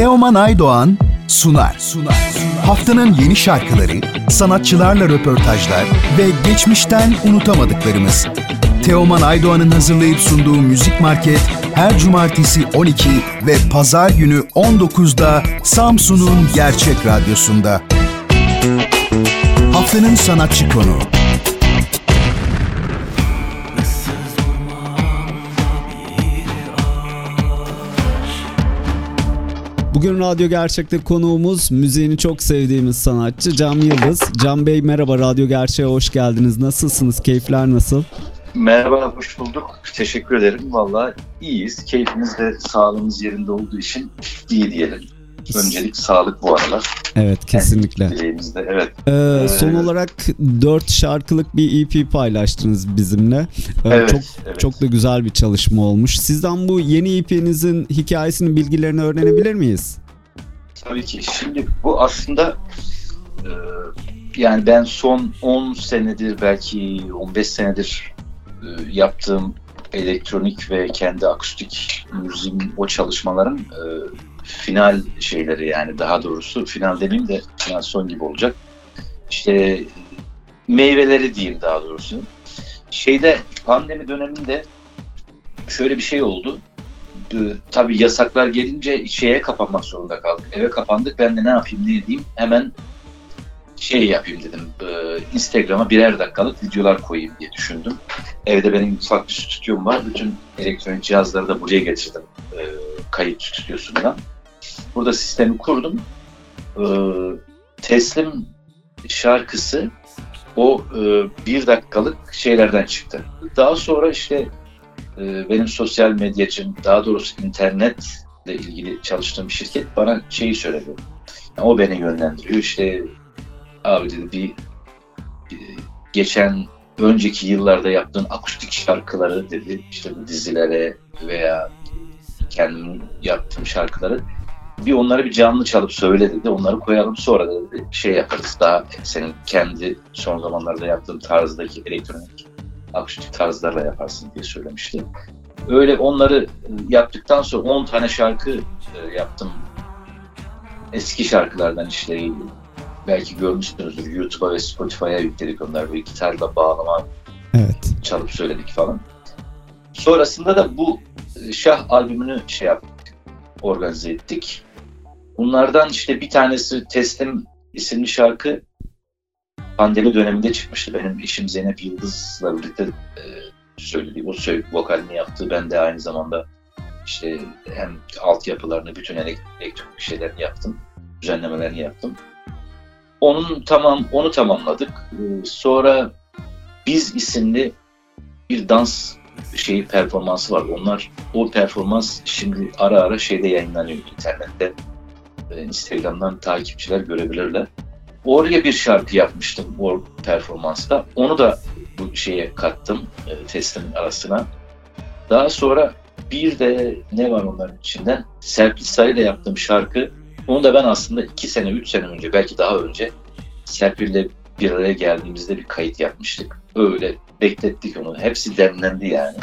Teoman Aydoğan sunar. sunar. Haftanın yeni şarkıları, sanatçılarla röportajlar ve geçmişten unutamadıklarımız. Teoman Aydoğan'ın hazırlayıp sunduğu Müzik Market her cumartesi 12 ve pazar günü 19'da Samsun'un Gerçek Radyosu'nda. Haftanın sanatçı konuğu. Bugün Radyo Gerçek'te konuğumuz müziğini çok sevdiğimiz sanatçı Cam Yıldız. Cam Bey merhaba Radyo Gerçek'e hoş geldiniz. Nasılsınız? Keyifler nasıl? Merhaba, hoş bulduk. Teşekkür ederim. Valla iyiyiz. Keyfimiz de sağlığımız yerinde olduğu için iyi diyelim. Öncelik sağlık bu aralar. Evet kesinlikle. Dileğimizde, evet. Ee, son olarak 4 şarkılık bir EP paylaştınız bizimle. Ee, Evet, çok evet. çok da güzel bir çalışma olmuş. Sizden bu yeni EP'nizin hikayesinin bilgilerini öğrenebilir miyiz? Tabii ki. Şimdi bu aslında e, yani ben son 10 senedir belki 15 senedir e, yaptığım elektronik ve kendi akustik müziğin o çalışmaların e, final şeyleri yani daha doğrusu final demeyeyim de final son gibi olacak. İşte meyveleri diyeyim daha doğrusu. Şeyde pandemi döneminde şöyle bir şey oldu. Ee, tabii yasaklar gelince şeye kapanmak zorunda kaldık. Eve kapandık. Ben de ne yapayım ne edeyim hemen şey yapayım dedim. Ee, Instagram'a birer dakikalık videolar koyayım diye düşündüm. Evde benim ufak bir stüdyom var. Bütün elektronik cihazları da buraya getirdim. Ee, kayıt stüdyosundan. Burada sistemi kurdum. Ee, teslim şarkısı o e, bir dakikalık şeylerden çıktı. Daha sonra işte e, benim sosyal medyacım, daha doğrusu internetle ilgili çalıştığım şirket bana şeyi söyledi. Yani o beni yönlendiriyor. İşte abi dedi bir, bir geçen önceki yıllarda yaptığın akustik şarkıları dedi işte dizilere veya kendim yaptığım şarkıları bir onları bir canlı çalıp söyle dedi. Onları koyalım sonra dedi şey yaparız daha senin kendi son zamanlarda yaptığın tarzdaki elektronik akustik tarzlarla yaparsın diye söylemişti. Öyle onları yaptıktan sonra 10 tane şarkı e, yaptım. Eski şarkılardan işte belki görmüşsünüzdür YouTube'a ve Spotify'a yükledik onları böyle gitarla bağlama Evet. çalıp söyledik falan. Sonrasında da bu e, Şah albümünü şey yaptık, organize ettik. Bunlardan işte bir tanesi Teslim isimli şarkı pandemi döneminde çıkmıştı. Benim eşim Zeynep Yıldız'la birlikte e, söylediği, o söyle, vokalini yaptığı. Ben de aynı zamanda işte hem altyapılarını, bütün elek- elektronik şeylerini yaptım. Düzenlemelerini yaptım. Onun tamam, onu tamamladık. E, sonra Biz isimli bir dans şeyi performansı var. Onlar o performans şimdi ara ara şeyde yayınlanıyor internette. E, Instagram'dan takipçiler görebilirler. Oraya bir şarkı yapmıştım o performansta. Onu da bu şeye kattım e, testin arasına. Daha sonra bir de ne var onların içinden? Serpil Sarı'yla yaptığım şarkı. Onu da ben aslında iki sene, üç sene önce, belki daha önce Serpil'le bir araya geldiğimizde bir kayıt yapmıştık. Öyle beklettik onu. Hepsi demlendi yani.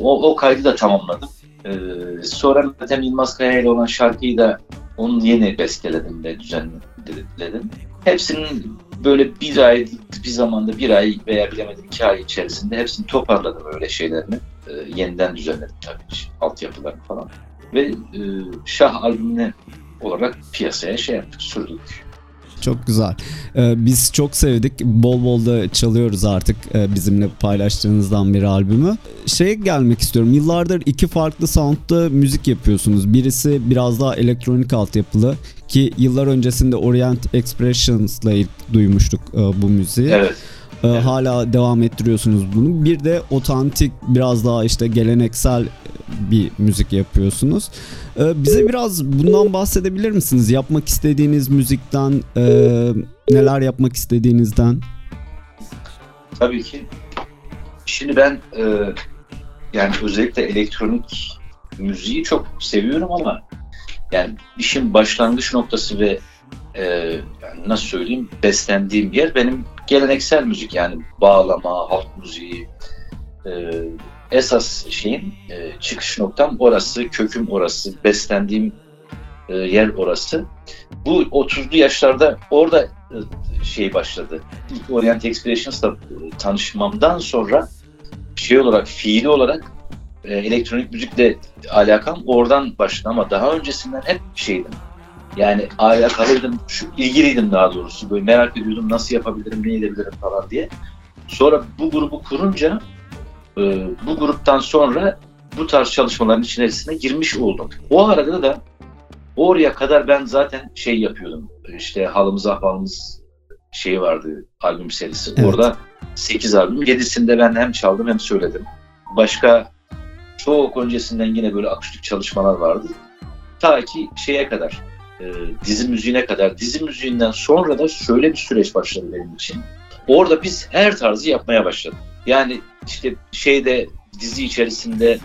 O, o kaydı da tamamladım. Ee, sonra Meltem Yılmaz Kaya ile olan şarkıyı da onun yeni besteledim ve düzenledim. Hepsinin böyle bir ay, bir zamanda bir ay veya bilemedim iki ay içerisinde hepsini toparladım öyle şeylerini. Ee, yeniden düzenledim tabii altyapılarını falan. Ve e, Şah albümüne olarak piyasaya şey yaptık, sürdük. Çok güzel. Ee, biz çok sevdik. Bol bol da çalıyoruz artık e, bizimle paylaştığınızdan bir albümü. Şeye gelmek istiyorum. Yıllardır iki farklı soundda müzik yapıyorsunuz. Birisi biraz daha elektronik altyapılı ki yıllar öncesinde Orient Expressions'la ilk duymuştuk e, bu müziği. Evet. Ee, Hala devam ettiriyorsunuz bunu. Bir de otantik biraz daha işte geleneksel bir müzik yapıyorsunuz. Ee, bize biraz bundan bahsedebilir misiniz? Yapmak istediğiniz müzikten, e, neler yapmak istediğinizden. Tabii ki. Şimdi ben e, yani özellikle elektronik müziği çok seviyorum ama yani işin başlangıç noktası ve e, yani nasıl söyleyeyim beslendiğim yer benim geleneksel müzik yani bağlama, halk müziği e, esas şeyin e, çıkış noktam orası, köküm orası, beslendiğim e, yer orası. Bu 30'lu yaşlarda orada e, şey başladı. İlk Orient Expressions'la e, tanışmamdan sonra şey olarak, fiili olarak e, elektronik müzikle alakam oradan başladı ama daha öncesinden hep şeydim. Yani alakalıydım, şu, ilgiliydim daha doğrusu. Böyle merak ediyordum nasıl yapabilirim, ne edebilirim falan diye. Sonra bu grubu kurunca bu gruptan sonra bu tarz çalışmaların içerisine girmiş oldum. O arada da oraya kadar ben zaten şey yapıyordum. İşte halımız ahvalımız şey vardı albüm serisi. Evet. Orada 8 albüm. 7'sinde ben hem çaldım hem söyledim. Başka çok öncesinden yine böyle akustik çalışmalar vardı. Ta ki şeye kadar, e, dizi müziğine kadar. Dizi müziğinden sonra da şöyle bir süreç başladı benim için. Orada biz her tarzı yapmaya başladık. Yani işte şeyde dizi içerisinde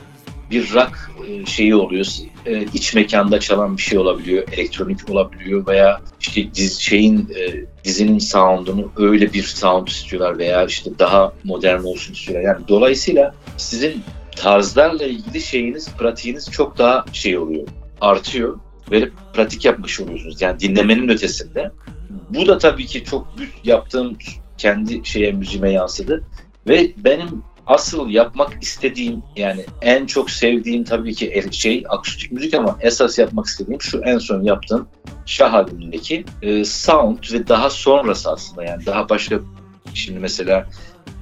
bir rock e, şeyi oluyor. E, iç mekanda çalan bir şey olabiliyor, elektronik olabiliyor veya işte diz, şeyin e, dizinin sound'unu öyle bir sound istiyorlar veya işte daha modern olsun istiyorlar. Yani dolayısıyla sizin tarzlarla ilgili şeyiniz, pratiğiniz çok daha şey oluyor, artıyor. Ve pratik yapmış oluyorsunuz. Yani dinlemenin ötesinde. Bu da tabii ki çok yaptığım kendi şeye müziğime yansıdı. Ve benim asıl yapmak istediğim yani en çok sevdiğim tabii ki şey akustik müzik ama esas yapmak istediğim şu en son yaptığım Şah albümündeki e, sound ve daha sonrası aslında yani daha başka şimdi mesela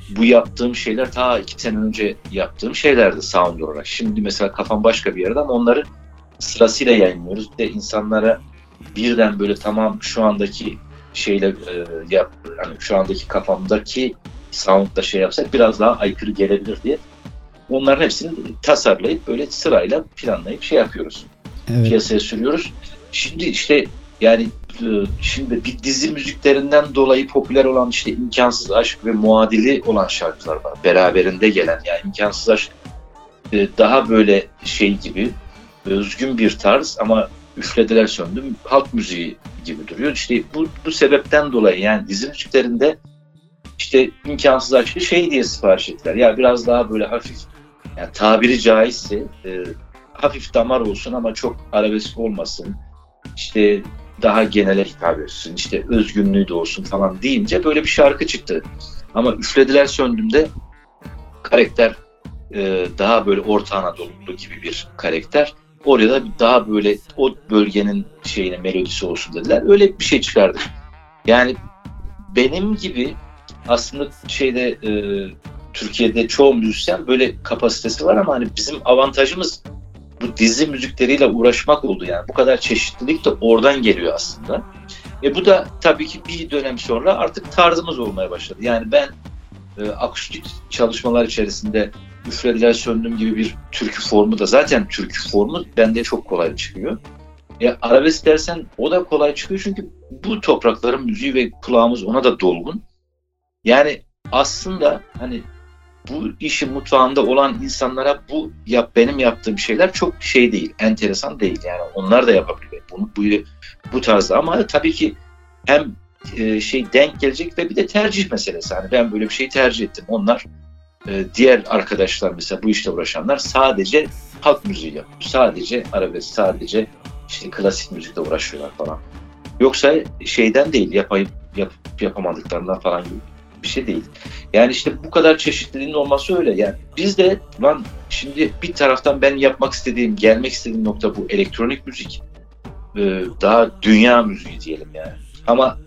bu yaptığım şeyler ta iki sene önce yaptığım şeylerdi sound olarak. Şimdi mesela kafam başka bir yerde ama onları sırasıyla yayınlıyoruz. Bir de insanlara birden böyle tamam şu andaki şeyle e, yap hani şu andaki kafamdaki soundla şey yapsak biraz daha aykırı gelebilir diye onların hepsini tasarlayıp böyle sırayla planlayıp şey yapıyoruz. Evet. Piyasaya sürüyoruz. Şimdi işte yani e, şimdi bir dizi müziklerinden dolayı popüler olan işte imkansız aşk ve muadili olan şarkılar var. Beraberinde gelen yani imkansız aşk e, daha böyle şey gibi özgün bir tarz ama üflediler söndüm halk müziği gibi duruyor. İşte bu, bu sebepten dolayı yani dizi müziklerinde işte imkansız aşkı şey diye sipariş ettiler. Ya biraz daha böyle hafif yani tabiri caizse e, hafif damar olsun ama çok arabesk olmasın. İşte daha genele hitap etsin. İşte özgünlüğü de olsun falan deyince böyle bir şarkı çıktı. Ama üflediler söndüğümde karakter e, daha böyle Orta Anadolu gibi bir karakter. Oraya da daha böyle o bölgenin şeyine melodisi olsun dediler. Öyle bir şey çıkardık. Yani benim gibi aslında şeyde e, Türkiye'de çoğu müzisyen böyle kapasitesi var ama hani bizim avantajımız bu dizi müzikleriyle uğraşmak oldu yani. Bu kadar çeşitlilik de oradan geliyor aslında. E bu da tabii ki bir dönem sonra artık tarzımız olmaya başladı. Yani ben e, akustik çalışmalar içerisinde üflediler söndüm gibi bir türkü formu da zaten türkü formu bende çok kolay çıkıyor. E, arabesk dersen o da kolay çıkıyor çünkü bu toprakların müziği ve kulağımız ona da dolgun. Yani aslında hani bu işi mutfağında olan insanlara bu yap benim yaptığım şeyler çok şey değil, enteresan değil. Yani onlar da yapabiliyor bunu bu bu tarzda ama tabii ki hem e, şey denk gelecek ve bir de tercih meselesi. Hani ben böyle bir şey tercih ettim. Onlar e, diğer arkadaşlar mesela bu işte uğraşanlar sadece halk müziği yapıyor. Sadece arabesk, sadece işte klasik müzikle uğraşıyorlar falan. Yoksa şeyden değil yapayım yap, yapamadıklarından falan gibi bir şey değil. Yani işte bu kadar çeşitliliğin olması öyle. Yani biz de lan şimdi bir taraftan ben yapmak istediğim, gelmek istediğim nokta bu elektronik müzik. Ee, daha dünya müziği diyelim yani. Ama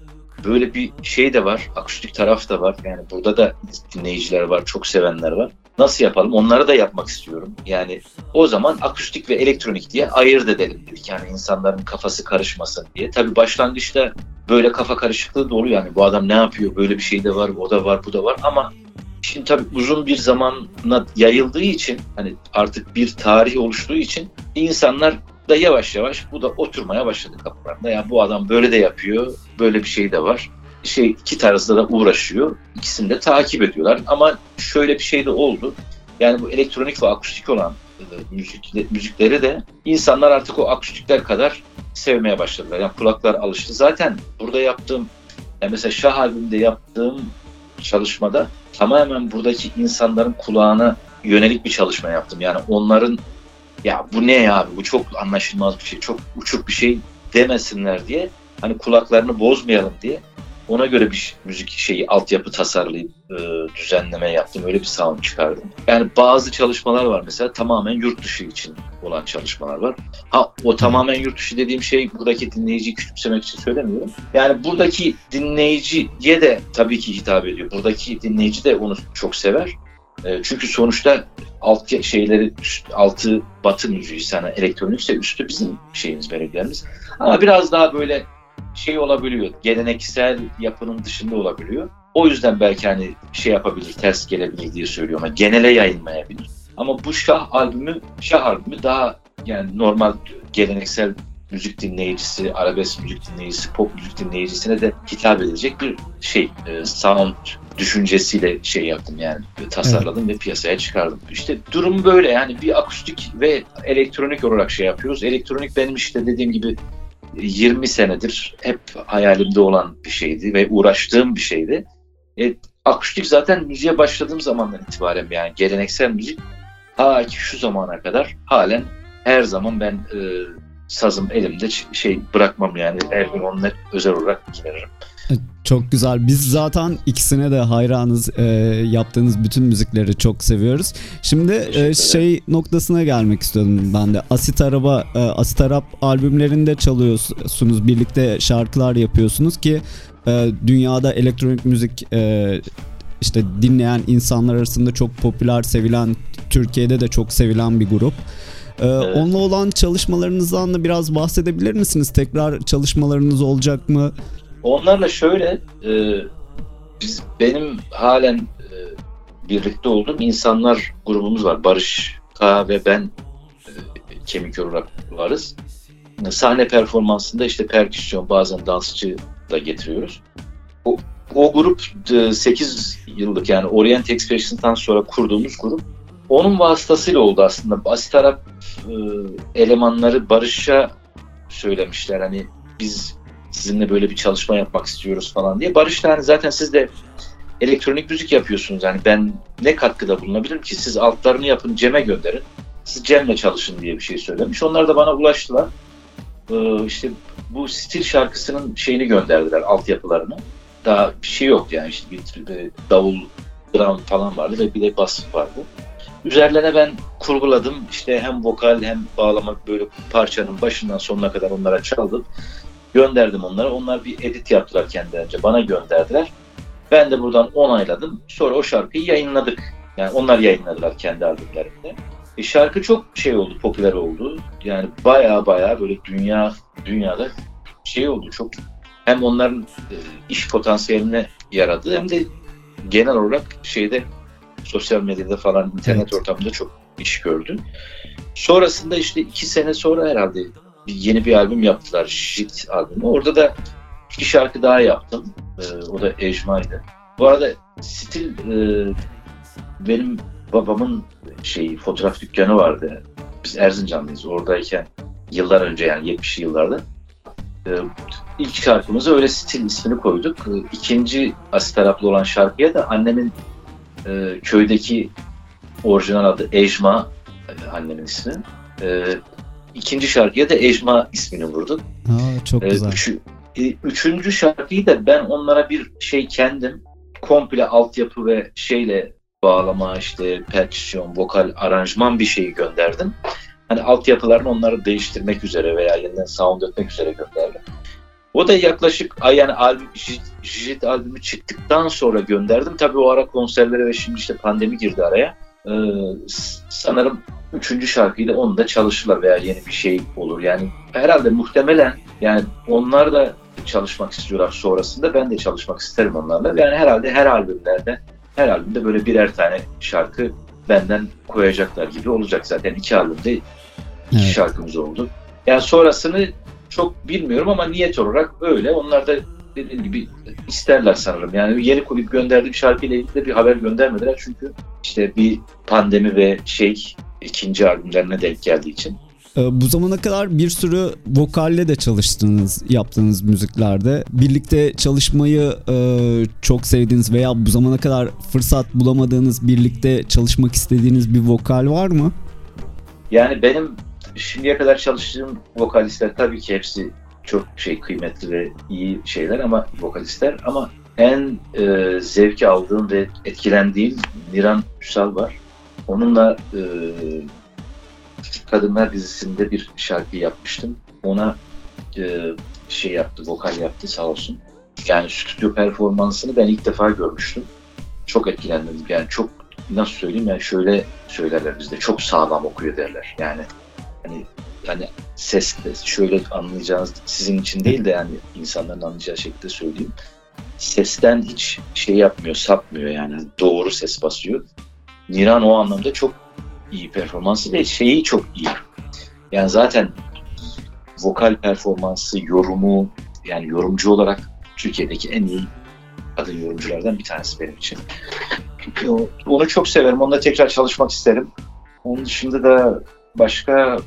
böyle bir şey de var, akustik taraf da var. Yani burada da dinleyiciler var, çok sevenler var. Nasıl yapalım? Onları da yapmak istiyorum. Yani o zaman akustik ve elektronik diye ayırt edelim dedik. Yani insanların kafası karışmasın diye. Tabii başlangıçta böyle kafa karışıklığı da oluyor. Yani bu adam ne yapıyor? Böyle bir şey de var, o da var, bu da var. Ama şimdi tabii uzun bir zamana yayıldığı için hani artık bir tarih oluştuğu için insanlar da yavaş yavaş bu da oturmaya başladı kapılarında. Yani bu adam böyle de yapıyor, böyle bir şey de var. Şey iki tarzda da uğraşıyor. İkisini de takip ediyorlar. Ama şöyle bir şey de oldu. Yani bu elektronik ve akustik olan e, müzik, müzikleri de insanlar artık o akustikler kadar sevmeye başladılar. Yani kulaklar alıştı. Zaten burada yaptığım yani mesela Şah albümünde yaptığım çalışmada tamamen buradaki insanların kulağına yönelik bir çalışma yaptım. Yani onların ya bu ne ya bu çok anlaşılmaz bir şey, çok uçuk bir şey demesinler diye hani kulaklarını bozmayalım diye ona göre bir müzik şeyi altyapı tasarlayıp e, düzenleme yaptım. Öyle bir sound çıkardım. Yani bazı çalışmalar var mesela tamamen yurt dışı için olan çalışmalar var. Ha o tamamen yurt dışı dediğim şey buradaki dinleyiciyi küçümsemek için söylemiyorum. Yani buradaki dinleyiciye de tabii ki hitap ediyor. Buradaki dinleyici de onu çok sever. E, çünkü sonuçta alt şeyleri altı batı müziği sana elektronikse üstü bizim şeyimiz melodilerimiz. Ama biraz daha böyle şey olabiliyor. Geleneksel yapının dışında olabiliyor. O yüzden belki hani şey yapabilir, ters gelebilir diye söylüyorum. Yani genele yayılmayabilir. Ama bu Şah albümü, Şah albümü daha yani normal geleneksel müzik dinleyicisi, arabesk müzik dinleyicisi, pop müzik dinleyicisine de hitap edecek bir şey, e, sound düşüncesiyle şey yaptım yani tasarladım evet. ve piyasaya çıkardım. İşte durum böyle yani bir akustik ve elektronik olarak şey yapıyoruz. Elektronik benim işte dediğim gibi 20 senedir hep hayalimde olan bir şeydi ve uğraştığım bir şeydi. E, akustik zaten müziğe başladığım zamandan itibaren yani geleneksel müzik ta ki şu zamana kadar halen her zaman ben e, sazım elimde şey bırakmam yani her gün onunla özel olarak ilgilenirim. Çok güzel. Biz zaten ikisine de hayranız. E, yaptığınız bütün müzikleri çok seviyoruz. Şimdi e, şey noktasına gelmek istiyorum ben de. Asit Araba, e, Asit Arap albümlerinde çalıyorsunuz. Birlikte şarkılar yapıyorsunuz ki e, dünyada elektronik müzik e, işte dinleyen insanlar arasında çok popüler, sevilen, Türkiye'de de çok sevilen bir grup. Ee, evet. Onunla olan çalışmalarınızdan da biraz bahsedebilir misiniz? Tekrar çalışmalarınız olacak mı? Onlarla şöyle e, biz benim halen e, birlikte olduğum insanlar grubumuz var. Barış K ve ben e, kemik olarak varız. Sahne performansında işte perküsyon bazen dansçı da getiriyoruz. O, o grup 8 yıllık yani Orient Expressions'tan sonra kurduğumuz grup onun vasıtasıyla oldu aslında. Basit Arap e, elemanları Barış'a söylemişler hani biz sizinle böyle bir çalışma yapmak istiyoruz falan diye. Barış da hani zaten siz de elektronik müzik yapıyorsunuz yani ben ne katkıda bulunabilirim ki siz altlarını yapın Cem'e gönderin. Siz Cem'le çalışın diye bir şey söylemiş. Onlar da bana ulaştılar. Ee, işte bu stil şarkısının şeyini gönderdiler altyapılarını. Daha bir şey yoktu yani işte bir, bir davul, drum falan vardı ve bir de bas vardı. Üzerlerine ben kurguladım. İşte hem vokal hem bağlamak böyle parçanın başından sonuna kadar onlara çaldım. Gönderdim onlara. Onlar bir edit yaptılar kendilerince. Bana gönderdiler. Ben de buradan onayladım. Sonra o şarkıyı yayınladık. Yani onlar yayınladılar kendi albümlerinde. E şarkı çok şey oldu, popüler oldu. Yani baya baya böyle dünya dünyada şey oldu çok hem onların e, iş potansiyeline yaradı hem de genel olarak şeyde sosyal medyada falan internet evet. ortamında çok iş gördü. Sonrasında işte iki sene sonra herhalde yeni bir albüm yaptılar. Jit albümü. Orada da iki şarkı daha yaptım. Ee, o da Ejma'ydı. Bu arada stil e, benim babamın şey fotoğraf dükkanı vardı. Biz Erzincanlıyız. Oradayken yıllar önce yani 70'li yıllarda e, ilk şarkımıza öyle stil ismini koyduk. E, ikinci asit taraflı olan şarkıya da annemin e, köydeki orijinal adı Ejma e, annemin ismi. E, ikinci şarkıya da Ejma ismini vurduk. Aa, çok e, güzel. Üç, e, üçüncü şarkıyı da ben onlara bir şey kendim komple altyapı ve şeyle bağlama işte perküsyon, vokal, aranjman bir şeyi gönderdim. Hani altyapılarını onları değiştirmek üzere veya yeniden sound etmek üzere gönderdim. O da yaklaşık yani albüm Jit albümü çıktıktan sonra gönderdim. Tabii o ara konserlere ve şimdi işte pandemi girdi araya. Ee, sanırım üçüncü şarkıyı da onu da çalışırlar veya yeni bir şey olur. Yani herhalde muhtemelen yani onlar da çalışmak istiyorlar sonrasında. Ben de çalışmak isterim onlarla. Yani herhalde her albümlerde her albümde böyle birer tane şarkı benden koyacaklar gibi olacak zaten. iki albümde iki evet. şarkımız oldu. Yani sonrasını çok bilmiyorum ama niyet olarak öyle. Onlar da dediğim gibi isterler sanırım. Yani yeni kulüp gönderdiğim şarkıyla ilgili de bir haber göndermediler. Çünkü işte bir pandemi ve şey ikinci albümlerine denk geldiği için. Ee, bu zamana kadar bir sürü vokalle de çalıştınız yaptığınız müziklerde. Birlikte çalışmayı e, çok sevdiğiniz veya bu zamana kadar fırsat bulamadığınız birlikte çalışmak istediğiniz bir vokal var mı? Yani benim şimdiye kadar çalıştığım vokalistler tabii ki hepsi çok şey kıymetli ve iyi şeyler ama vokalistler ama en e, zevki aldığım ve etkilendiğim Niran Üsal var. Onunla e, Kadınlar dizisinde bir şarkı yapmıştım. Ona e, şey yaptı, vokal yaptı sağ olsun. Yani stüdyo performansını ben ilk defa görmüştüm. Çok etkilendim. Yani çok nasıl söyleyeyim yani şöyle söylerler bizde çok sağlam okuyor derler. Yani hani yani ses şöyle anlayacağınız sizin için değil de yani insanların anlayacağı şekilde söyleyeyim. Sesten hiç şey yapmıyor, sapmıyor yani doğru ses basıyor. Niran o anlamda çok iyi performansı ve şeyi çok iyi. Yani zaten vokal performansı, yorumu yani yorumcu olarak Türkiye'deki en iyi kadın yorumculardan bir tanesi benim için. Onu çok severim. Onunla tekrar çalışmak isterim. Onun dışında da başka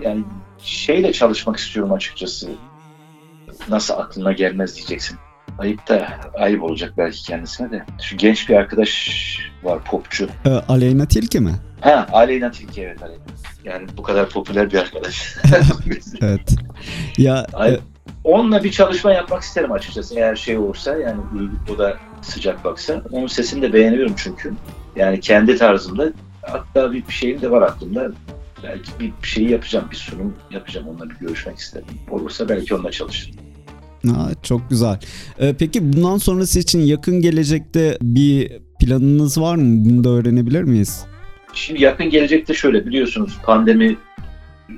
yani şeyle çalışmak istiyorum açıkçası. Nasıl aklına gelmez diyeceksin. Ayıp da ayıp olacak belki kendisine de. Şu genç bir arkadaş var popçu. E, Aleyna Tilki mi? Ha Aleyna Tilki evet Aleyna. Yani bu kadar popüler bir arkadaş. evet. Ya e, onunla bir çalışma yapmak isterim açıkçası eğer şey olursa yani o da sıcak baksa. Onun sesini de beğeniyorum çünkü. Yani kendi tarzımda hatta bir şeyim de var aklımda. Belki bir şey yapacağım, bir sunum yapacağım. Onunla bir görüşmek isterim. Olursa belki onunla çalışırım. Ha, çok güzel. Ee, peki bundan sonrası için yakın gelecekte bir planınız var mı? Bunu da öğrenebilir miyiz? Şimdi yakın gelecekte şöyle biliyorsunuz pandemi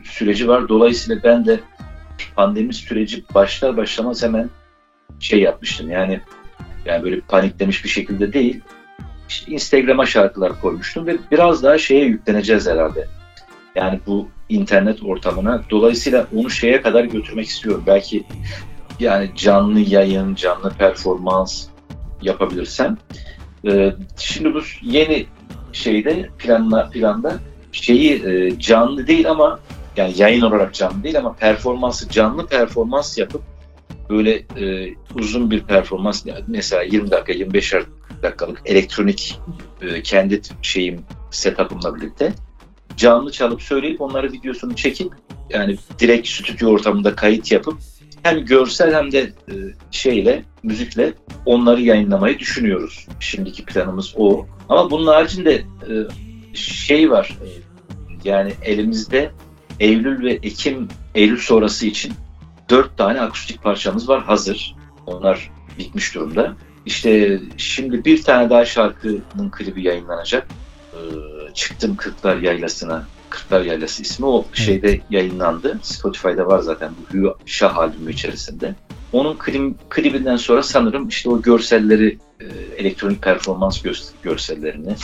süreci var. Dolayısıyla ben de pandemi süreci başlar başlamaz hemen şey yapmıştım. Yani yani böyle paniklemiş bir şekilde değil. İşte Instagram'a şarkılar koymuştum ve biraz daha şeye yükleneceğiz herhalde. Yani bu internet ortamına. Dolayısıyla onu şeye kadar götürmek istiyorum. Belki yani canlı yayın, canlı performans yapabilirsem. Ee, şimdi bu yeni şeyde planla, planda şeyi e, canlı değil ama yani yayın olarak canlı değil ama performansı canlı performans yapıp böyle e, uzun bir performans mesela 20 dakika 25 dakikalık elektronik e, kendi şeyim setup'ımla birlikte canlı çalıp söyleyip onları videosunu çekip yani direkt stüdyo ortamında kayıt yapıp hem görsel hem de e, şeyle müzikle onları yayınlamayı düşünüyoruz. Şimdiki planımız o. Ama bunun haricinde e, şey var. E, yani elimizde Eylül ve Ekim Eylül sonrası için dört tane akustik parçamız var hazır. Onlar bitmiş durumda. İşte şimdi bir tane daha şarkının klibi yayınlanacak. çıktım Kırklar Yaylası'na Kırklar Yaylası ismi o şeyde yayınlandı. Spotify'da var zaten bu Hü Şah albümü içerisinde. Onun klip, klibinden sonra sanırım işte o görselleri, e, elektronik performans görsellerini,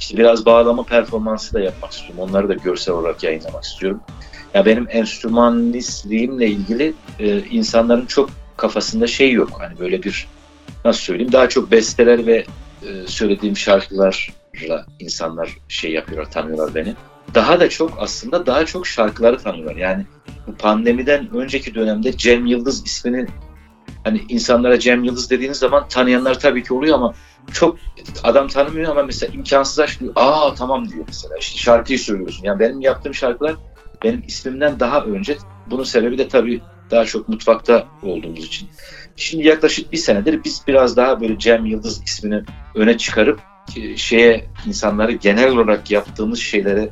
işte biraz bağlama performansı da yapmak istiyorum. Onları da görsel olarak yayınlamak istiyorum. Ya benim enstrümanistliğimle ilgili e, insanların çok kafasında şey yok. Hani böyle bir nasıl söyleyeyim daha çok besteler ve e, söylediğim şarkılarla insanlar şey yapıyorlar, tanıyorlar beni daha da çok aslında daha çok şarkıları tanıyorlar. Yani bu pandemiden önceki dönemde Cem Yıldız ismini hani insanlara Cem Yıldız dediğiniz zaman tanıyanlar tabii ki oluyor ama çok adam tanımıyor ama mesela imkansız aşk diyor. Aa tamam diyor mesela. İşte şarkıyı söylüyorsun. Yani benim yaptığım şarkılar benim ismimden daha önce. Bunun sebebi de tabii daha çok mutfakta olduğumuz için. Şimdi yaklaşık bir senedir biz biraz daha böyle Cem Yıldız ismini öne çıkarıp şeye insanları genel olarak yaptığımız şeylere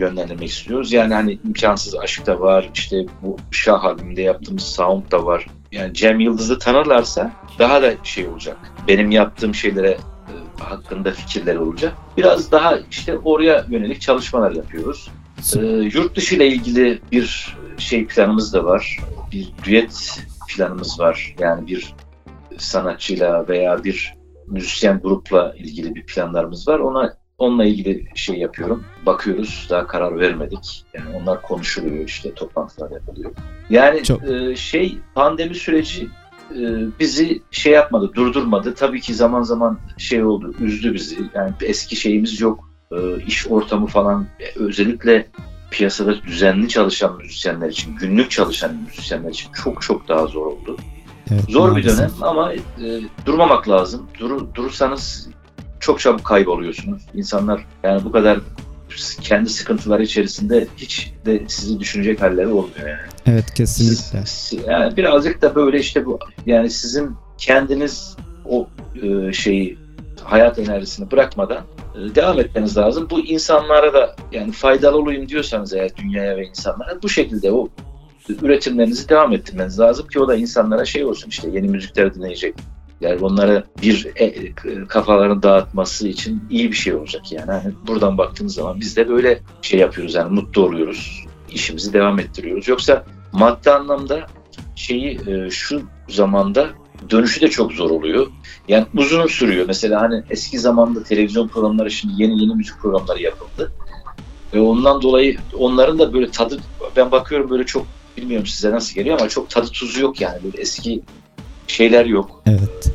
yönlendirmek istiyoruz. Yani hani imkansız aşk da var, işte bu Şah albümünde yaptığımız sound da var. Yani Cem Yıldız'ı tanırlarsa daha da şey olacak. Benim yaptığım şeylere e, hakkında fikirler olacak. Biraz daha işte oraya yönelik çalışmalar yapıyoruz. E, yurt dışı ile ilgili bir şey planımız da var. Bir düet planımız var. Yani bir sanatçıyla veya bir müzisyen grupla ilgili bir planlarımız var. Ona Onunla ilgili şey yapıyorum. Bakıyoruz. Daha karar vermedik. Yani onlar konuşuluyor işte toplantılar yapılıyor. Yani Çok... e, şey pandemi süreci e, bizi şey yapmadı, durdurmadı. Tabii ki zaman zaman şey oldu, üzdü bizi. Yani eski şeyimiz yok. E, iş ortamı falan e, özellikle piyasada düzenli çalışan müzisyenler için, günlük çalışan müzisyenler için çok çok daha zor oldu. Evet, Zor maalesef. bir dönem ama e, durmamak lazım. Dur, durursanız çok çabuk kayboluyorsunuz. İnsanlar yani bu kadar kendi sıkıntıları içerisinde hiç de sizi düşünecek halleri olmuyor yani. Evet kesinlikle. Siz, yani birazcık da böyle işte bu yani sizin kendiniz o e, şeyi hayat enerjisini bırakmadan e, devam etmeniz lazım. Bu insanlara da yani faydalı olayım diyorsanız eğer dünyaya ve insanlara bu şekilde o üretimlerinizi devam ettirmeniz lazım ki o da insanlara şey olsun işte yeni müzikler dinleyecek. Yani onlara bir e, kafalarını dağıtması için iyi bir şey olacak yani. yani. Buradan baktığınız zaman biz de böyle şey yapıyoruz yani mutlu oluyoruz. işimizi devam ettiriyoruz. Yoksa maddi anlamda şeyi e, şu zamanda dönüşü de çok zor oluyor. Yani uzun sürüyor. Mesela hani eski zamanda televizyon programları şimdi yeni yeni müzik programları yapıldı. Ve ondan dolayı onların da böyle tadı ben bakıyorum böyle çok bilmiyorum size nasıl geliyor ama çok tadı tuzu yok yani. Böyle eski şeyler yok. Evet.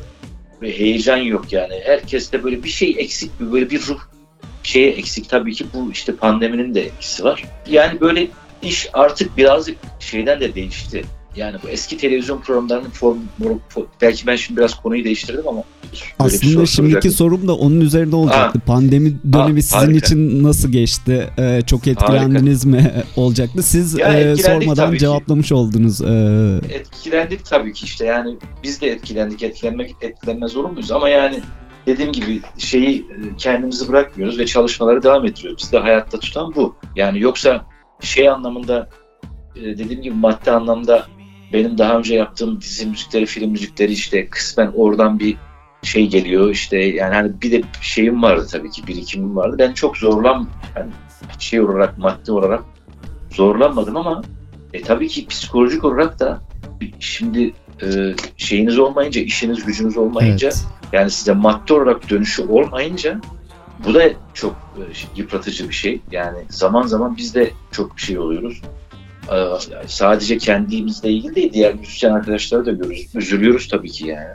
Ve heyecan yok yani. Herkeste böyle bir şey eksik, böyle bir ruh şeye eksik. Tabii ki bu işte pandeminin de etkisi var. Yani böyle iş artık birazcık şeyden de değişti. Yani bu eski televizyon programlarının form, belki ben şimdi biraz konuyu değiştirdim ama aslında şimdiki sorum da onun üzerinde olacaktı. Ha. Pandemi dönemi ha, sizin harika. için nasıl geçti? Ee, çok etkilendiniz harika. mi olacaktı? Siz e, sormadan cevaplamış ki. oldunuz. Ee... Etkilendik tabii ki işte yani biz de etkilendik. Etkilenmek etkilenmez zorunluyuz ama yani dediğim gibi şeyi e, kendimizi bırakmıyoruz ve çalışmaları devam ettiriyoruz. Biz de hayatta tutan bu. Yani yoksa şey anlamında e, dediğim gibi madde anlamda benim daha önce yaptığım dizi müzikleri, film müzikleri işte kısmen oradan bir şey geliyor işte yani hani bir de şeyim vardı tabii ki birikimim vardı. Ben çok zorlan yani şey olarak maddi olarak zorlanmadım ama e, tabii ki psikolojik olarak da şimdi e, şeyiniz olmayınca, işiniz gücünüz olmayınca evet. yani size maddi olarak dönüşü olmayınca bu da çok e, yıpratıcı bir şey. Yani zaman zaman biz de çok bir şey oluyoruz. Ee, sadece kendimizle ilgili değil diğer müzisyen arkadaşları da görüyoruz. Üzülüyoruz tabii ki yani.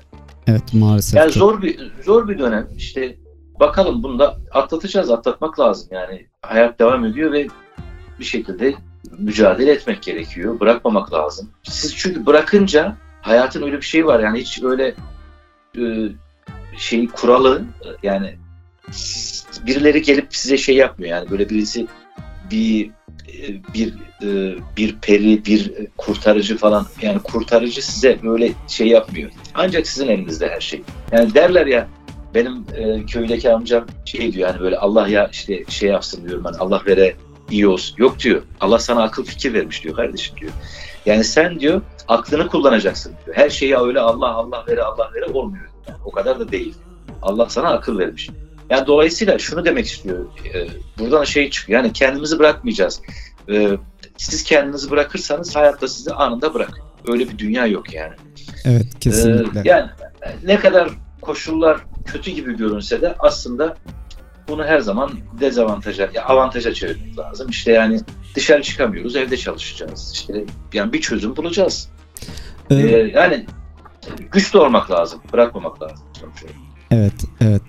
Evet maalesef. Yani zor bir zor bir dönem. İşte bakalım bunu da atlatacağız. Atlatmak lazım yani. Hayat devam ediyor ve bir şekilde mücadele etmek gerekiyor. Bırakmamak lazım. Siz çünkü bırakınca hayatın öyle bir şeyi var yani hiç öyle şey kuralı yani birileri gelip size şey yapmıyor yani böyle birisi bir bir e, bir peri, bir kurtarıcı falan yani kurtarıcı size böyle şey yapmıyor. Ancak sizin elinizde her şey. Yani derler ya benim e, köydeki amcam şey diyor yani böyle Allah ya işte şey yapsın diyorum ben Allah vere iyi olsun. Yok diyor. Allah sana akıl fikir vermiş diyor kardeşim diyor. Yani sen diyor aklını kullanacaksın diyor. Her şeyi öyle Allah Allah vere Allah vere olmuyor. Yani o kadar da değil. Allah sana akıl vermiş. Yani dolayısıyla şunu demek istiyor. E, buradan şey çıkıyor. Yani kendimizi bırakmayacağız. E, siz kendinizi bırakırsanız hayatta sizi anında bırak. Öyle bir dünya yok yani. Evet kesinlikle. E, yani ne kadar koşullar kötü gibi görünse de aslında bunu her zaman dezavantaja, ya avantaja çevirmek lazım. İşte yani dışarı çıkamıyoruz, evde çalışacağız. İşte yani bir çözüm bulacağız. Ee, ee, yani güçlü olmak lazım, bırakmamak lazım. Evet, evet.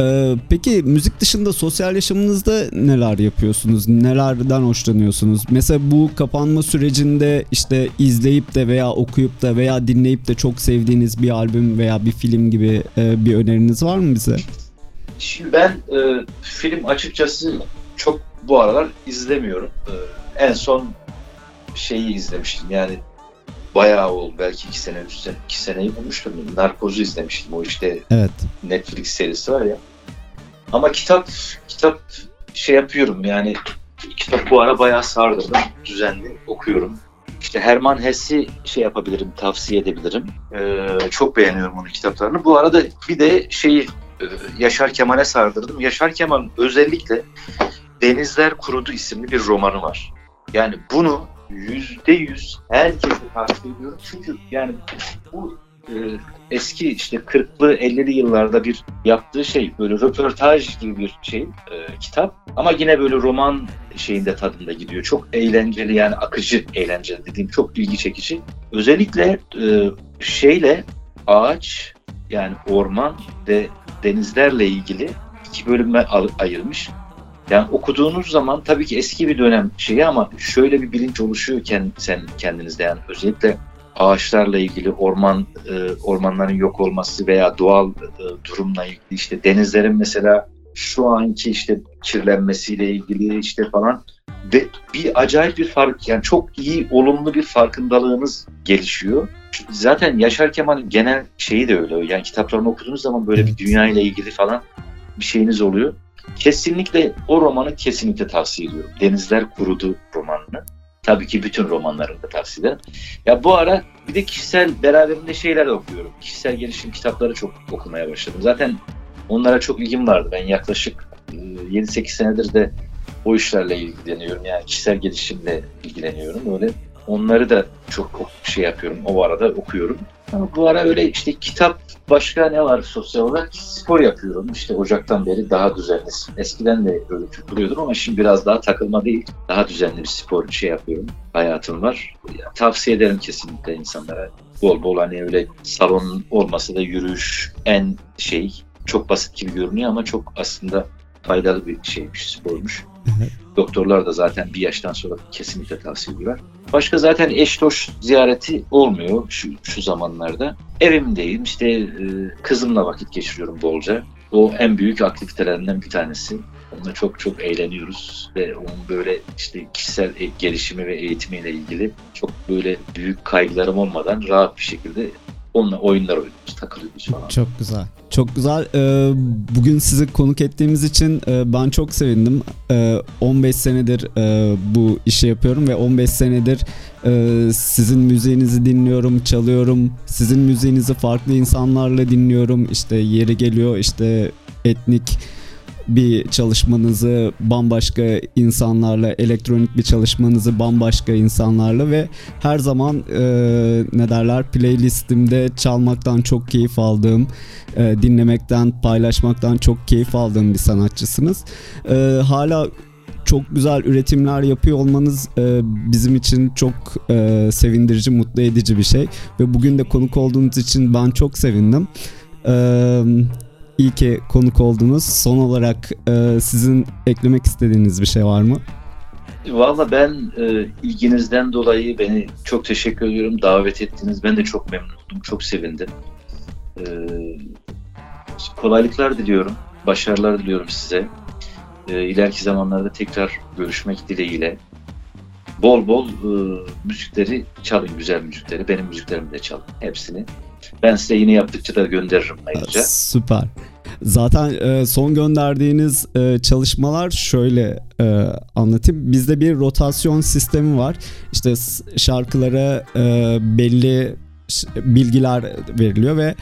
Ee, peki müzik dışında sosyal yaşamınızda neler yapıyorsunuz? Nelerden hoşlanıyorsunuz? Mesela bu kapanma sürecinde işte izleyip de veya okuyup da veya dinleyip de çok sevdiğiniz bir albüm veya bir film gibi e, bir öneriniz var mı bize? Şimdi ben e, film açıkçası çok bu aralar izlemiyorum. E, en son şeyi izlemiştim yani bayağı oldu. Belki iki sene, üç sene, iki seneyi bulmuştum. Narkoz'u izlemiştim. O işte evet. Netflix serisi var ya. Ama kitap, kitap şey yapıyorum yani kitap bu ara bayağı sardırdım. Düzenli okuyorum. İşte Herman Hesse'i şey yapabilirim, tavsiye edebilirim. Ee, çok beğeniyorum onun kitaplarını. Bu arada bir de şeyi e, Yaşar Kemal'e sardırdım. Yaşar Kemal özellikle Denizler Kurudu isimli bir romanı var. Yani bunu yüzde yüz herkese tavsiye ediyorum. Çünkü yani bu e, eski işte 40'lı 50'li yıllarda bir yaptığı şey böyle röportaj gibi bir şey e, kitap ama yine böyle roman şeyinde tadında gidiyor. Çok eğlenceli yani akıcı eğlenceli dediğim çok ilgi çekici. Özellikle e, şeyle ağaç yani orman ve denizlerle ilgili iki bölüme ayırmış. Yani okuduğunuz zaman tabii ki eski bir dönem şeyi ama şöyle bir bilinç oluşuyor sen kendinizde yani özellikle ağaçlarla ilgili orman e, ormanların yok olması veya doğal e, durumla ilgili işte denizlerin mesela şu anki işte kirlenmesiyle ilgili işte falan ve bir acayip bir fark yani çok iyi olumlu bir farkındalığınız gelişiyor. Zaten Yaşar Kemal'in genel şeyi de öyle. Yani kitaplarını okuduğunuz zaman böyle bir dünya ile ilgili falan bir şeyiniz oluyor. Kesinlikle o romanı kesinlikle tavsiye ediyorum. Denizler Kurudu romanını. Tabii ki bütün romanlarını da tavsiye ederim. Ya bu ara bir de kişisel beraberinde şeyler okuyorum. Kişisel gelişim kitapları çok okumaya başladım. Zaten onlara çok ilgim vardı. Ben yaklaşık 7-8 senedir de o işlerle ilgileniyorum. Yani kişisel gelişimle ilgileniyorum. Öyle onları da çok şey yapıyorum. O arada okuyorum. Bu ara öyle işte kitap başka ne var sosyal olarak? Spor yapıyorum. İşte Ocak'tan beri daha düzenli. Eskiden de öyle tutuluyordum ama şimdi biraz daha takılma değil. Daha düzenli bir spor bir şey yapıyorum. Hayatım var. Ya, tavsiye ederim kesinlikle insanlara. Bol bol hani öyle salon olmasa da yürüyüş en şey çok basit gibi görünüyor ama çok aslında faydalı bir şeymiş, spormuş. Doktorlar da zaten bir yaştan sonra kesinlikle tavsiye ediyorlar. Başka zaten eş dost ziyareti olmuyor şu, şu zamanlarda. Evimdeyim işte e, kızımla vakit geçiriyorum bolca. O en büyük aktivitelerinden bir tanesi. Onunla çok çok eğleniyoruz ve onun böyle işte kişisel e, gelişimi ve eğitimiyle ilgili çok böyle büyük kaygılarım olmadan rahat bir şekilde onunla oyunlar oynuyoruz, takılıyoruz falan. Çok güzel. Çok güzel. Ee, bugün sizi konuk ettiğimiz için e, ben çok sevindim. 15 ee, senedir e, bu işi yapıyorum ve 15 senedir e, sizin müziğinizi dinliyorum, çalıyorum. Sizin müziğinizi farklı insanlarla dinliyorum. İşte yeri geliyor işte etnik bir çalışmanızı bambaşka insanlarla, elektronik bir çalışmanızı bambaşka insanlarla ve her zaman e, ne derler playlistimde çalmaktan çok keyif aldığım, e, dinlemekten, paylaşmaktan çok keyif aldığım bir sanatçısınız. E, hala çok güzel üretimler yapıyor olmanız e, bizim için çok e, sevindirici, mutlu edici bir şey ve bugün de konuk olduğunuz için ben çok sevindim. Eee İyi ki konuk oldunuz. Son olarak e, sizin eklemek istediğiniz bir şey var mı? Valla ben e, ilginizden dolayı beni çok teşekkür ediyorum. Davet ettiniz. Ben de çok memnundum. Çok sevindim. E, kolaylıklar diliyorum. Başarılar diliyorum size. E, ileriki zamanlarda tekrar görüşmek dileğiyle. Bol bol e, müzikleri çalın, güzel müzikleri. Benim müziklerimi de çalın. Hepsini. Ben size yine yaptıkça da gönderirim ayrıca. Süper. Zaten e, son gönderdiğiniz e, çalışmalar şöyle e, anlatayım. Bizde bir rotasyon sistemi var. İşte şarkılara e, belli bilgiler veriliyor ve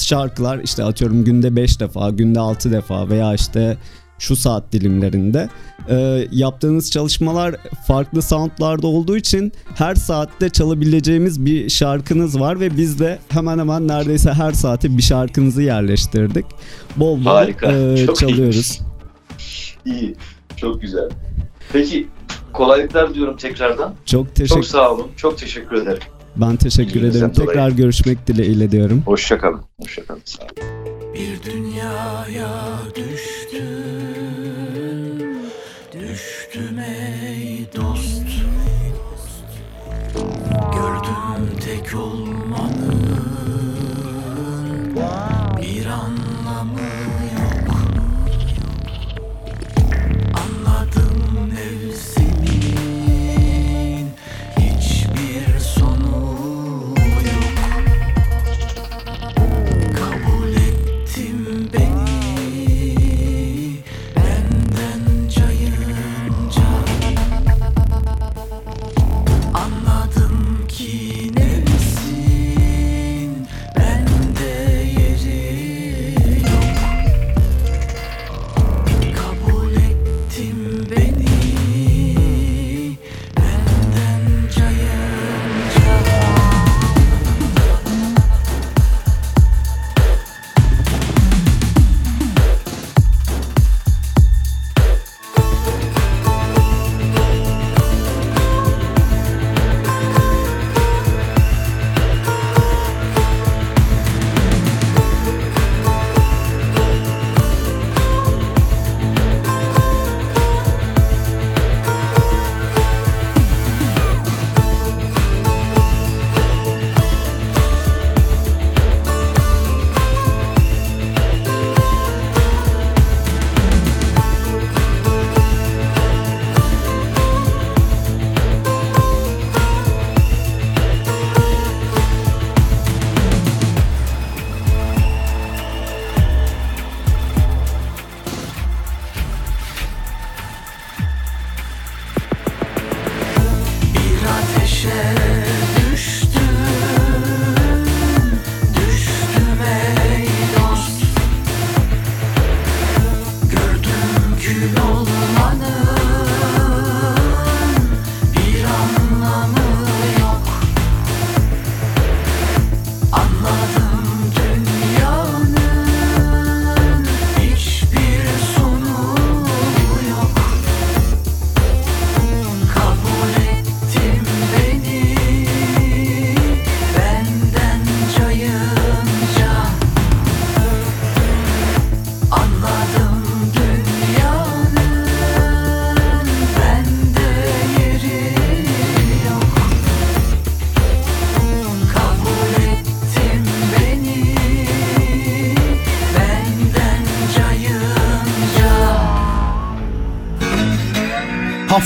şarkılar işte atıyorum günde 5 defa, günde 6 defa veya işte şu saat dilimlerinde e, yaptığınız çalışmalar farklı soundlarda olduğu için her saatte çalabileceğimiz bir şarkınız var ve biz de hemen hemen neredeyse her saate bir şarkınızı yerleştirdik. Bol bol Harika. E, çok çalıyoruz. İyi. Çok güzel. Peki kolaylıklar diyorum tekrardan. Çok teşekkür. Çok sağ olun. Çok teşekkür ederim. Ben teşekkür İlginizden ederim. Dolayı. Tekrar görüşmek dileğiyle diyorum. Hoşçakalın. Hoşçakalın. Sağ olun. Bir dünyaya düştüm Düştüm ey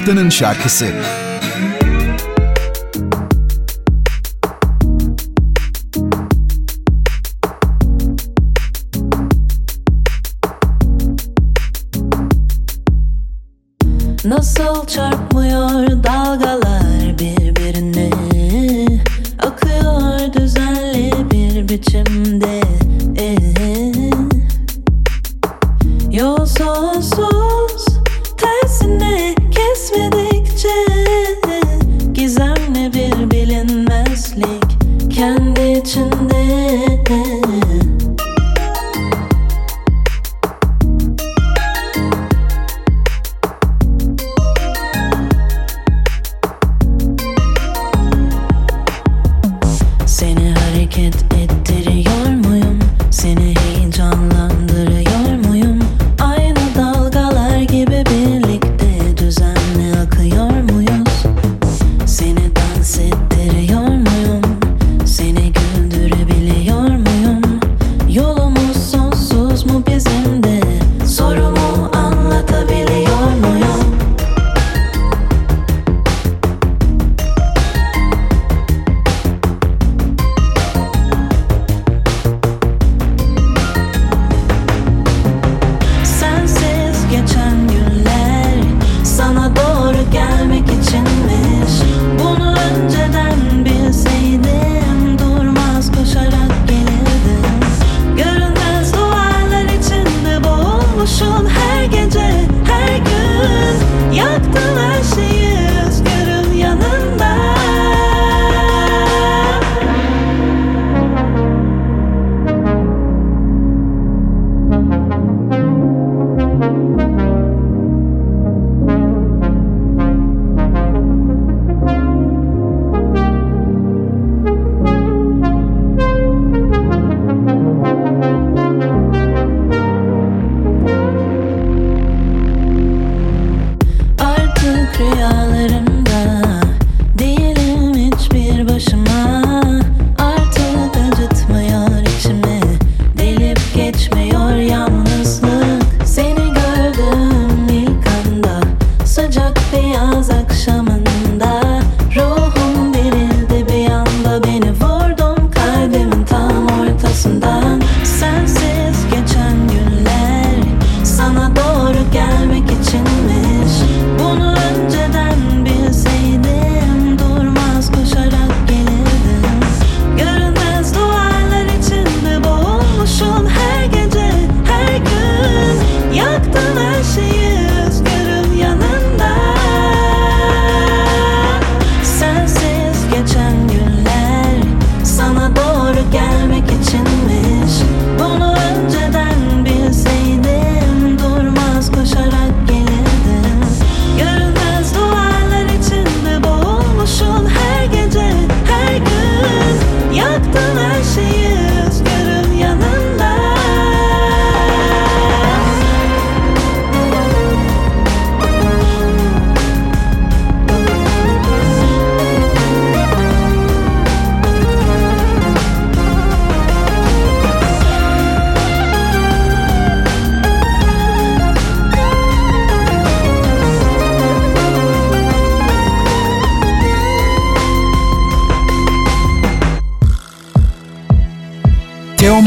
haftanın şarkısı.